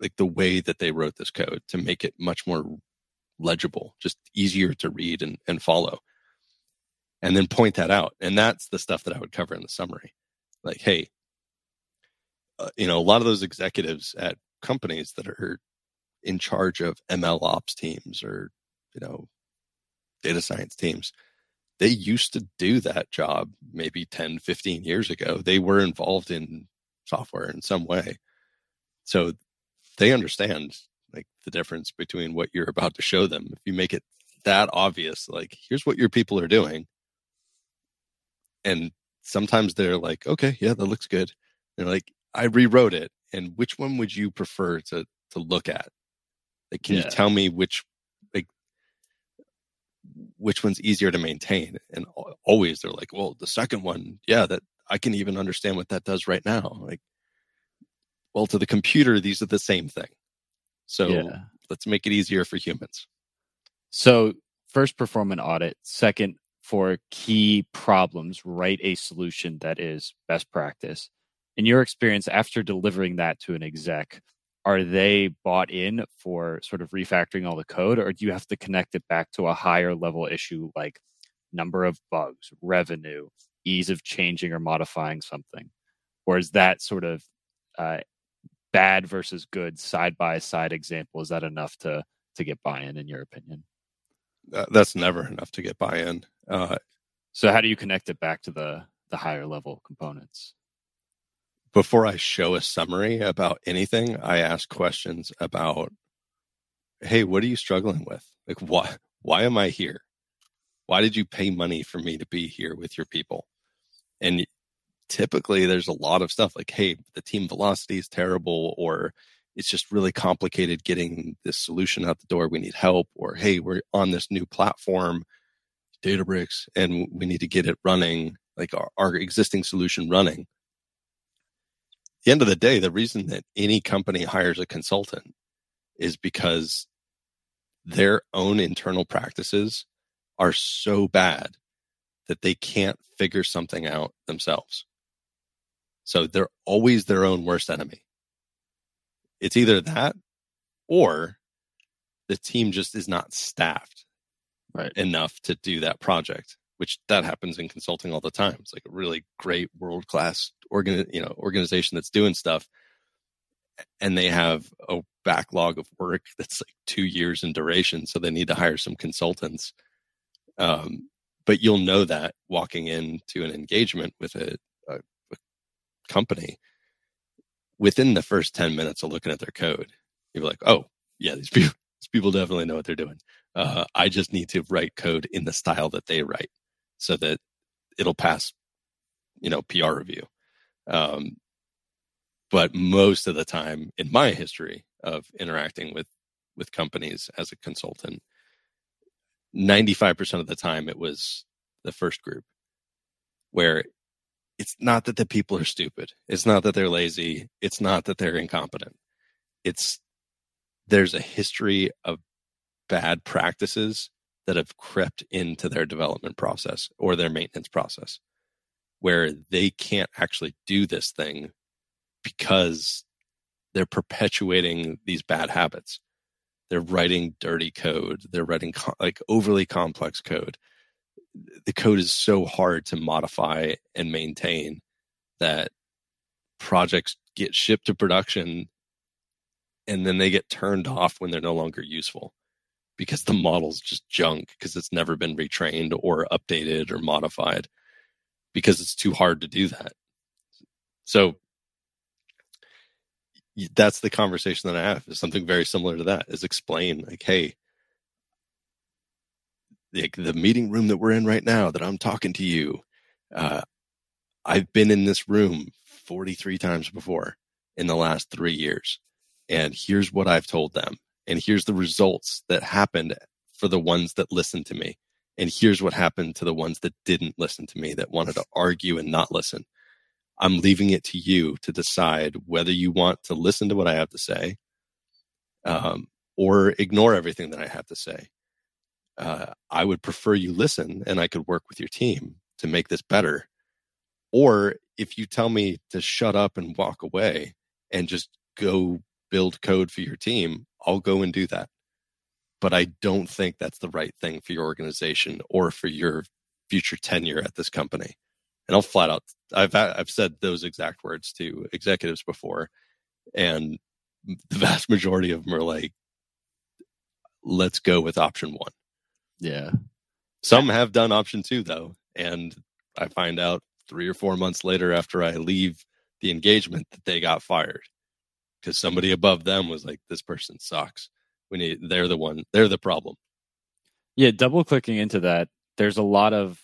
like the way that they wrote this code to make it much more legible, just easier to read and, and follow. And then point that out. And that's the stuff that I would cover in the summary. Like, hey, uh, you know, a lot of those executives at companies that are in charge of ML ops teams or, you know, data science teams, they used to do that job maybe 10, 15 years ago. They were involved in software in some way. So they understand like the difference between what you're about to show them. If you make it that obvious, like here's what your people are doing. And sometimes they're like, okay, yeah, that looks good. They're like, I rewrote it. And which one would you prefer to to look at? Like, can yeah. you tell me which like which one's easier to maintain? And always they're like, well, the second one, yeah, that I can even understand what that does right now. Like, well, to the computer, these are the same thing. So yeah. let's make it easier for humans. So first perform an audit. Second, for key problems, write a solution that is best practice. In your experience, after delivering that to an exec, are they bought in for sort of refactoring all the code, or do you have to connect it back to a higher level issue like number of bugs, revenue, ease of changing or modifying something? Or is that sort of uh, bad versus good side by side example? Is that enough to to get buy in, in your opinion? that's never enough to get buy in. Uh, so how do you connect it back to the the higher level components? Before I show a summary about anything, I ask questions about, hey, what are you struggling with? Like why why am I here? Why did you pay money for me to be here with your people? And typically there's a lot of stuff like, hey, the team velocity is terrible, or it's just really complicated getting this solution out the door. We need help, or hey, we're on this new platform Databricks and we need to get it running, like our, our existing solution running. The end of the day, the reason that any company hires a consultant is because their own internal practices are so bad that they can't figure something out themselves. So they're always their own worst enemy. It's either that or the team just is not staffed right. enough to do that project, which that happens in consulting all the time. It's like a really great world class organ, you know, organization that's doing stuff and they have a backlog of work that's like two years in duration. So they need to hire some consultants. Um, but you'll know that walking into an engagement with a, a, a company within the first 10 minutes of looking at their code, you're like, oh, yeah, these people, these people definitely know what they're doing. Uh, I just need to write code in the style that they write so that it'll pass, you know, PR review. Um, but most of the time in my history of interacting with, with companies as a consultant, 95% of the time it was the first group where it's not that the people are stupid. It's not that they're lazy. It's not that they're incompetent. It's there's a history of bad practices that have crept into their development process or their maintenance process where they can't actually do this thing because they're perpetuating these bad habits. They're writing dirty code. They're writing co- like overly complex code. The code is so hard to modify and maintain that projects get shipped to production and then they get turned off when they're no longer useful because the model's just junk because it's never been retrained or updated or modified because it's too hard to do that. So that's the conversation that I have is something very similar to that is explain like, Hey, the, the meeting room that we're in right now that I'm talking to you, uh, I've been in this room 43 times before in the last three years. And here's what I've told them and here's the results that happened for the ones that listened to me and here's what happened to the ones that didn't listen to me that wanted to argue and not listen. I'm leaving it to you to decide whether you want to listen to what i have to say um, or ignore everything that i have to say. Uh, i would prefer you listen and i could work with your team to make this better. Or if you tell me to shut up and walk away and just go build code for your team, I'll go and do that. But I don't think that's the right thing for your organization or for your future tenure at this company. And I'll flat out, I've, I've said those exact words to executives before. And the vast majority of them are like, let's go with option one. Yeah. Some have done option two though, and I find out three or four months later after I leave the engagement that they got fired because somebody above them was like, "This person sucks." We need. They're the one. They're the problem. Yeah, double clicking into that, there's a lot of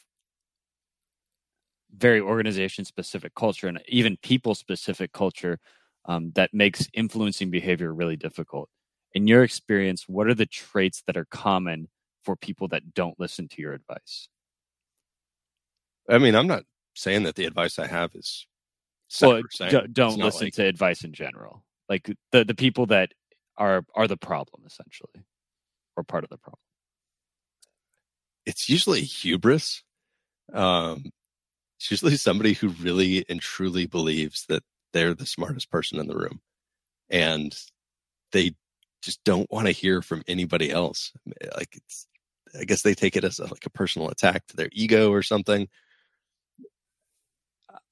very organization specific culture and even people specific culture um, that makes influencing behavior really difficult. In your experience, what are the traits that are common for people that don't listen to your advice? I mean, I'm not saying that the advice I have is well, don't, don't listen like... to advice in general. Like the the people that are are the problem essentially, or part of the problem. It's usually hubris. Um, it's usually somebody who really and truly believes that they're the smartest person in the room, and they just don't want to hear from anybody else. Like it's, I guess they take it as a, like a personal attack to their ego or something.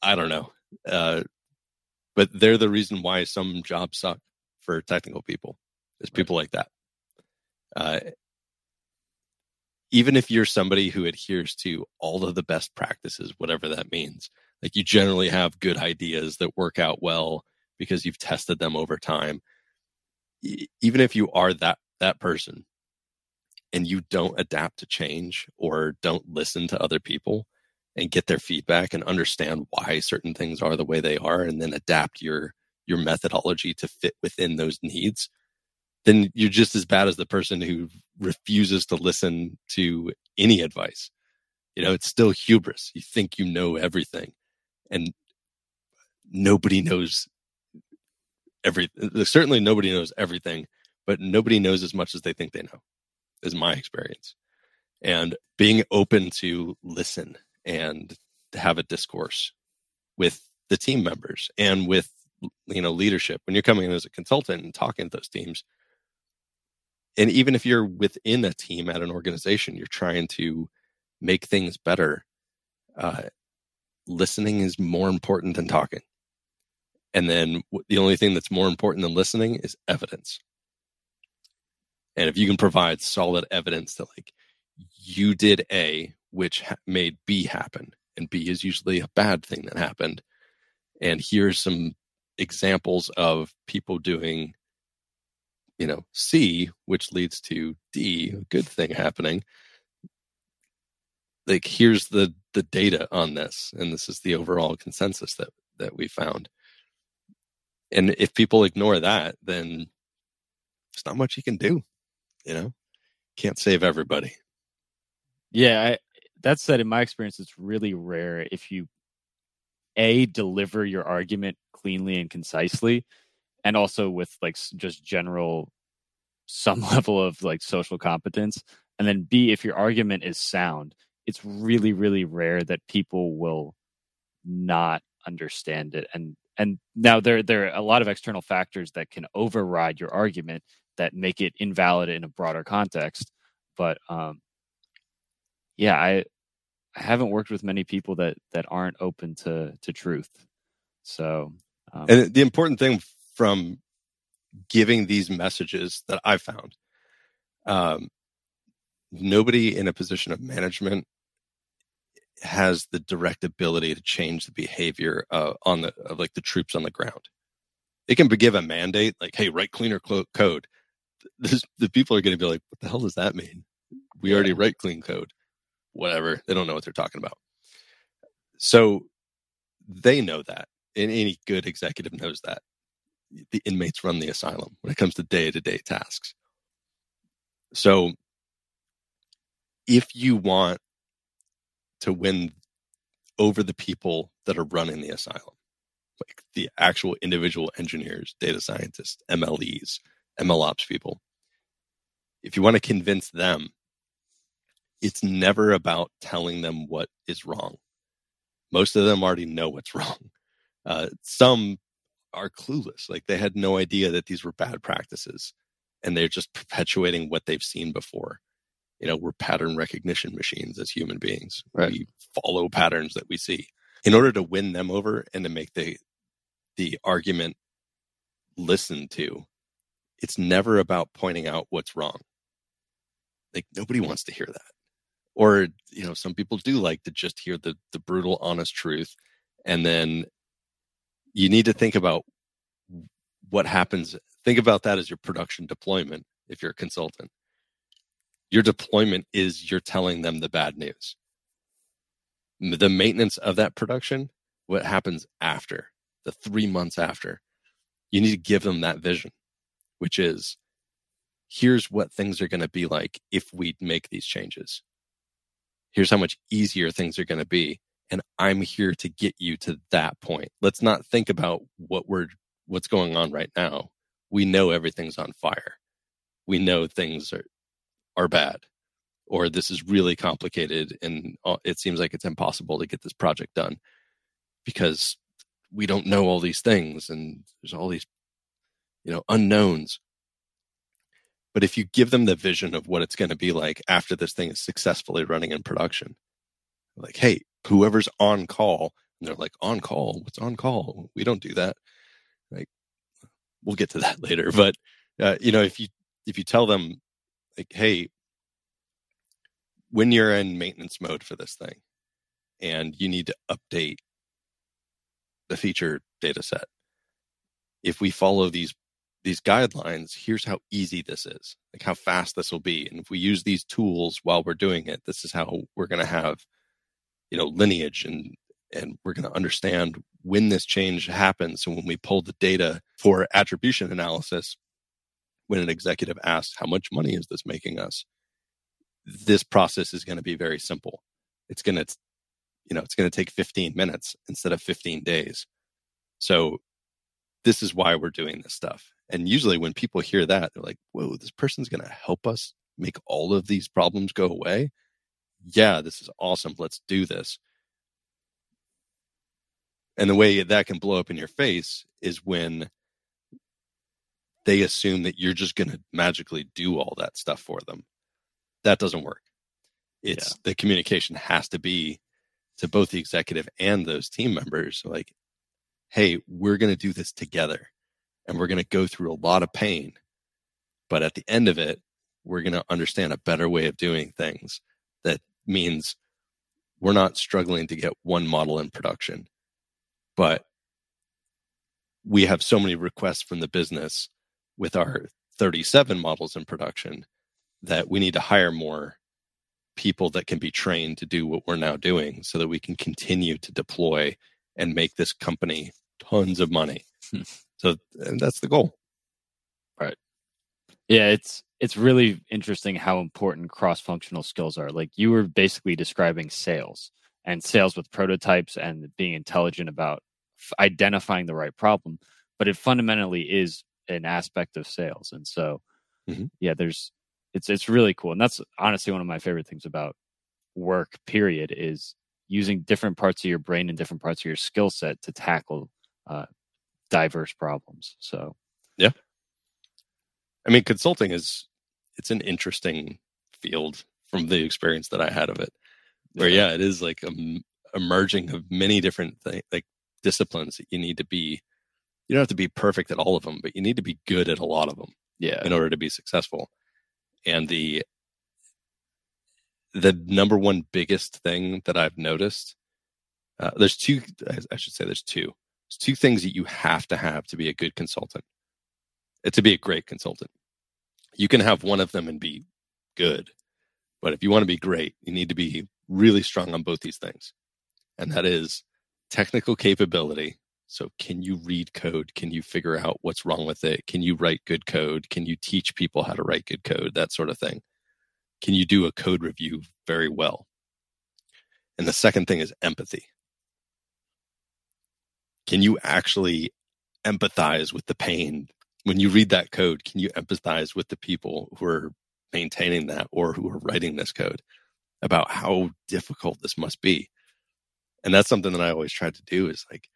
I don't know. Uh, but they're the reason why some jobs suck for technical people. Is people like that. Uh, even if you're somebody who adheres to all of the best practices, whatever that means, like you generally have good ideas that work out well because you've tested them over time. Even if you are that that person and you don't adapt to change or don't listen to other people, and get their feedback and understand why certain things are the way they are and then adapt your your methodology to fit within those needs then you're just as bad as the person who refuses to listen to any advice. You know it's still hubris. You think you know everything and nobody knows every uh, certainly nobody knows everything but nobody knows as much as they think they know is my experience. And being open to listen and have a discourse with the team members and with you know leadership when you're coming in as a consultant and talking to those teams and even if you're within a team at an organization you're trying to make things better uh, listening is more important than talking and then the only thing that's more important than listening is evidence and if you can provide solid evidence that like you did a which ha- made B happen. And B is usually a bad thing that happened. And here's some examples of people doing, you know, C, which leads to D, a good thing happening. Like here's the the data on this, and this is the overall consensus that that we found. And if people ignore that, then there's not much you can do. You know, can't save everybody. Yeah, I, that said, in my experience, it's really rare if you a deliver your argument cleanly and concisely, and also with like just general some *laughs* level of like social competence, and then b if your argument is sound. It's really really rare that people will not understand it and and now there there are a lot of external factors that can override your argument that make it invalid in a broader context but um yeah i I haven't worked with many people that that aren't open to to truth. So, um, and the important thing from giving these messages that I found, um, nobody in a position of management has the direct ability to change the behavior uh, on the of like the troops on the ground. It can give a mandate like, "Hey, write cleaner code." This, the people are going to be like, "What the hell does that mean? We already write clean code." Whatever. They don't know what they're talking about. So they know that. And any good executive knows that. The inmates run the asylum when it comes to day to day tasks. So if you want to win over the people that are running the asylum, like the actual individual engineers, data scientists, MLEs, MLOps people, if you want to convince them it's never about telling them what is wrong. Most of them already know what's *laughs* wrong. Uh, some are clueless, like they had no idea that these were bad practices, and they're just perpetuating what they've seen before. You know, we're pattern recognition machines as human beings. Right. We follow patterns that we see. In order to win them over and to make the the argument listened to, it's never about pointing out what's wrong. Like nobody wants to hear that or you know some people do like to just hear the the brutal honest truth and then you need to think about what happens think about that as your production deployment if you're a consultant. Your deployment is you're telling them the bad news. The maintenance of that production what happens after the 3 months after you need to give them that vision which is here's what things are going to be like if we make these changes here's how much easier things are going to be and i'm here to get you to that point. Let's not think about what we're what's going on right now. We know everything's on fire. We know things are are bad or this is really complicated and uh, it seems like it's impossible to get this project done because we don't know all these things and there's all these you know unknowns but if you give them the vision of what it's going to be like after this thing is successfully running in production, like, hey, whoever's on call, and they're like, on call? What's on call? We don't do that. Like, we'll get to that *laughs* later. But uh, you know, if you if you tell them, like, hey, when you're in maintenance mode for this thing, and you need to update the feature data set, if we follow these these guidelines, here's how easy this is, like how fast this will be. And if we use these tools while we're doing it, this is how we're going to have, you know, lineage and, and we're going to understand when this change happens. And when we pull the data for attribution analysis, when an executive asks, how much money is this making us? This process is going to be very simple. It's going to, you know, it's going to take 15 minutes instead of 15 days. So this is why we're doing this stuff. And usually when people hear that, they're like, whoa, this person's going to help us make all of these problems go away. Yeah, this is awesome. Let's do this. And the way that can blow up in your face is when they assume that you're just going to magically do all that stuff for them. That doesn't work. It's yeah. the communication has to be to both the executive and those team members like, hey, we're going to do this together and we're going to go through a lot of pain. But at the end of it, we're going to understand a better way of doing things that means we're not struggling to get one model in production, but we have so many requests from the business with our 37 models in production that we need to hire more people that can be trained to do what we're now doing so that we can continue to deploy and make this company tons of money. Hmm. So that's the goal. Right. Yeah, it's it's really interesting how important cross-functional skills are. Like you were basically describing sales and sales with prototypes and being intelligent about f- identifying the right problem, but it fundamentally is an aspect of sales. And so mm-hmm. yeah, there's it's it's really cool. And that's honestly one of my favorite things about work period is using different parts of your brain and different parts of your skill set to tackle uh, diverse problems. So, yeah. I mean, consulting is it's an interesting field from the experience that I had of it. Where yeah, it is like a, a merging of many different like disciplines that you need to be. You don't have to be perfect at all of them, but you need to be good at a lot of them. Yeah. In order to be successful, and the the number one biggest thing that I've noticed, uh, there's two. I should say there's two. Two things that you have to have to be a good consultant, uh, to be a great consultant. You can have one of them and be good, but if you want to be great, you need to be really strong on both these things. And that is technical capability. So, can you read code? Can you figure out what's wrong with it? Can you write good code? Can you teach people how to write good code? That sort of thing. Can you do a code review very well? And the second thing is empathy can you actually empathize with the pain? When you read that code can you empathize with the people who are maintaining that or who are writing this code about how difficult this must be? And that's something that i always tried to do is like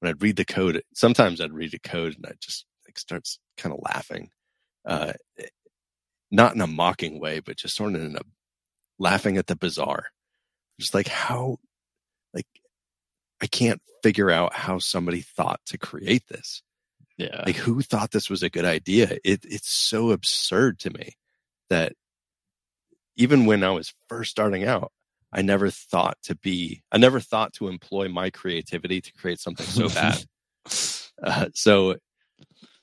when i'd read the code sometimes i'd read a code and i just like starts kind of laughing uh not in a mocking way but just sort of in a laughing at the bizarre. Just like how I can't figure out how somebody thought to create this. Yeah. Like who thought this was a good idea? It, it's so absurd to me that even when I was first starting out, I never thought to be, I never thought to employ my creativity to create something so bad. *laughs* Uh, so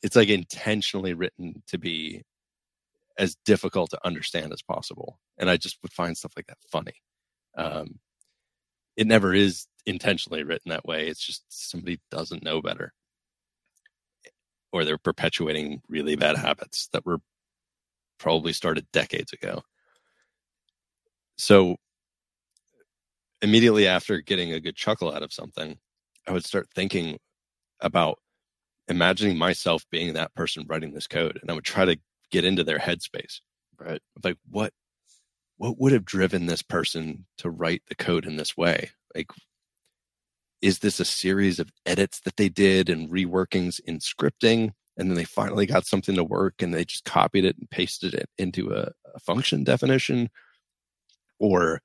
it's like intentionally written to be as difficult to understand as possible. And I just would find stuff like that funny. Um, it never is intentionally written that way. It's just somebody doesn't know better. Or they're perpetuating really bad habits that were probably started decades ago. So immediately after getting a good chuckle out of something, I would start thinking about imagining myself being that person writing this code and I would try to get into their headspace. Right. Like what what would have driven this person to write the code in this way? Like is this a series of edits that they did and reworkings in scripting and then they finally got something to work and they just copied it and pasted it into a, a function definition or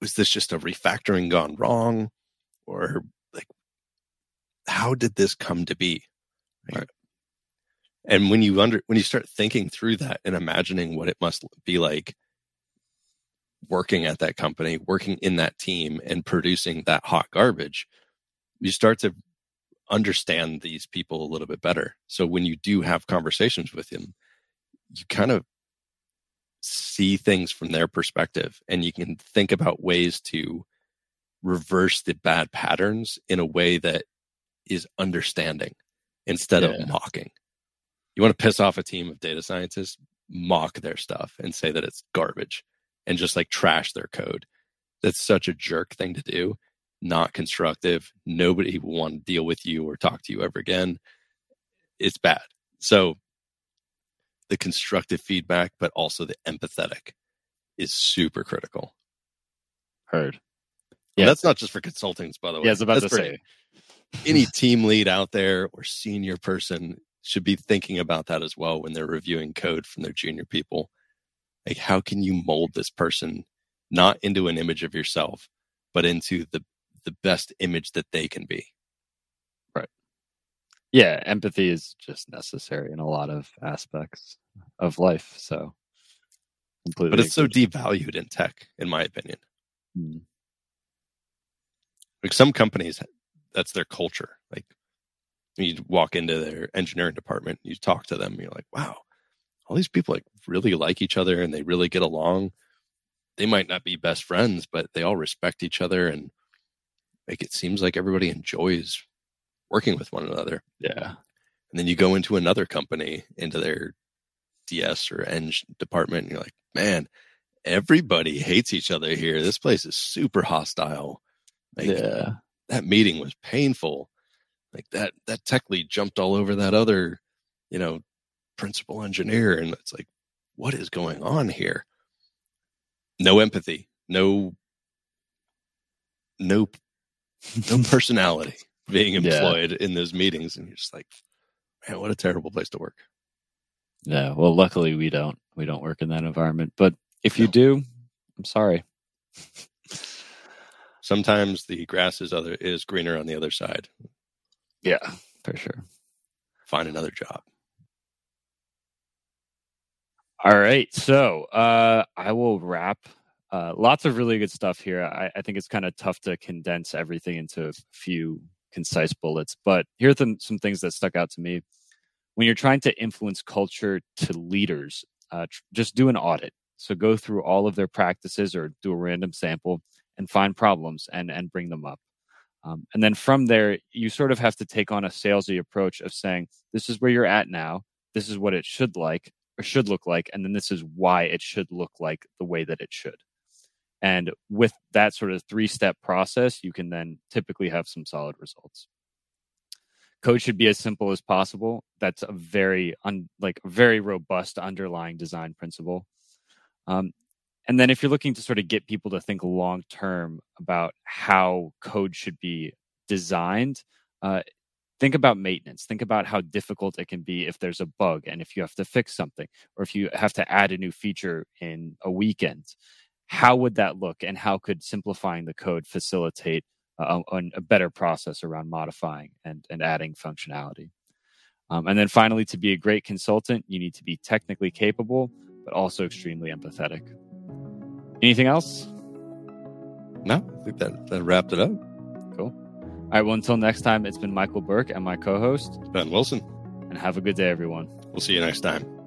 was this just a refactoring gone wrong or like, how did this come to be? Right. And when you under when you start thinking through that and imagining what it must be like working at that company, working in that team and producing that hot garbage, you start to understand these people a little bit better. So when you do have conversations with them, you kind of see things from their perspective and you can think about ways to reverse the bad patterns in a way that is understanding instead yeah. of mocking. You want to piss off a team of data scientists, mock their stuff and say that it's garbage and just like trash their code. That's such a jerk thing to do, not constructive. Nobody will want to deal with you or talk to you ever again. It's bad. So the constructive feedback, but also the empathetic is super critical. Heard. Yeah, that's not just for consultants, by the way. Yeah, I was about that's to say any *laughs* team lead out there or senior person should be thinking about that as well when they're reviewing code from their junior people. Like, how can you mold this person not into an image of yourself, but into the the best image that they can be? Right. Yeah, empathy is just necessary in a lot of aspects of life. So, completely. But it's so devalued in tech, in my opinion. Hmm. Like some companies that's their culture. Like you walk into their engineering department, you talk to them, you're like, wow, all these people like really like each other and they really get along. They might not be best friends, but they all respect each other and like it seems like everybody enjoys working with one another. Yeah. And then you go into another company, into their DS or Eng department, and you're like, man, everybody hates each other here. This place is super hostile. Like, yeah that meeting was painful. Like that that tech lead jumped all over that other, you know, principal engineer, and it's like, what is going on here? No empathy, no, no, no *laughs* personality being employed yeah. in those meetings, and you're just like, man, what a terrible place to work. Yeah, well, luckily we don't we don't work in that environment, but if you do, I'm sorry sometimes the grass is other is greener on the other side. Yeah, for sure. Find another job. All right, so uh, I will wrap. Uh, lots of really good stuff here. I, I think it's kind of tough to condense everything into a few concise bullets, but here are the, some things that stuck out to me. When you're trying to influence culture to leaders, uh, tr- just do an audit. So go through all of their practices or do a random sample and find problems and and bring them up. Um, and then from there, you sort of have to take on a salesy approach of saying, "This is where you're at now. This is what it should like or should look like, and then this is why it should look like the way that it should." And with that sort of three step process, you can then typically have some solid results. Code should be as simple as possible. That's a very un, like very robust underlying design principle. Um, and then if you're looking to sort of get people to think long term about how code should be designed, uh, think about maintenance. Think about how difficult it can be if there's a bug and if you have to fix something or if you have to add a new feature in a weekend. How would that look and how could simplifying the code facilitate a, a better process around modifying and, and adding functionality? Um, and then finally, to be a great consultant, you need to be technically capable, but also extremely empathetic. Anything else? No, I think that, that wrapped it up. All right. Well, until next time, it's been Michael Berk and my co host, Ben Wilson. and have a good day, everyone. We'll see you next time.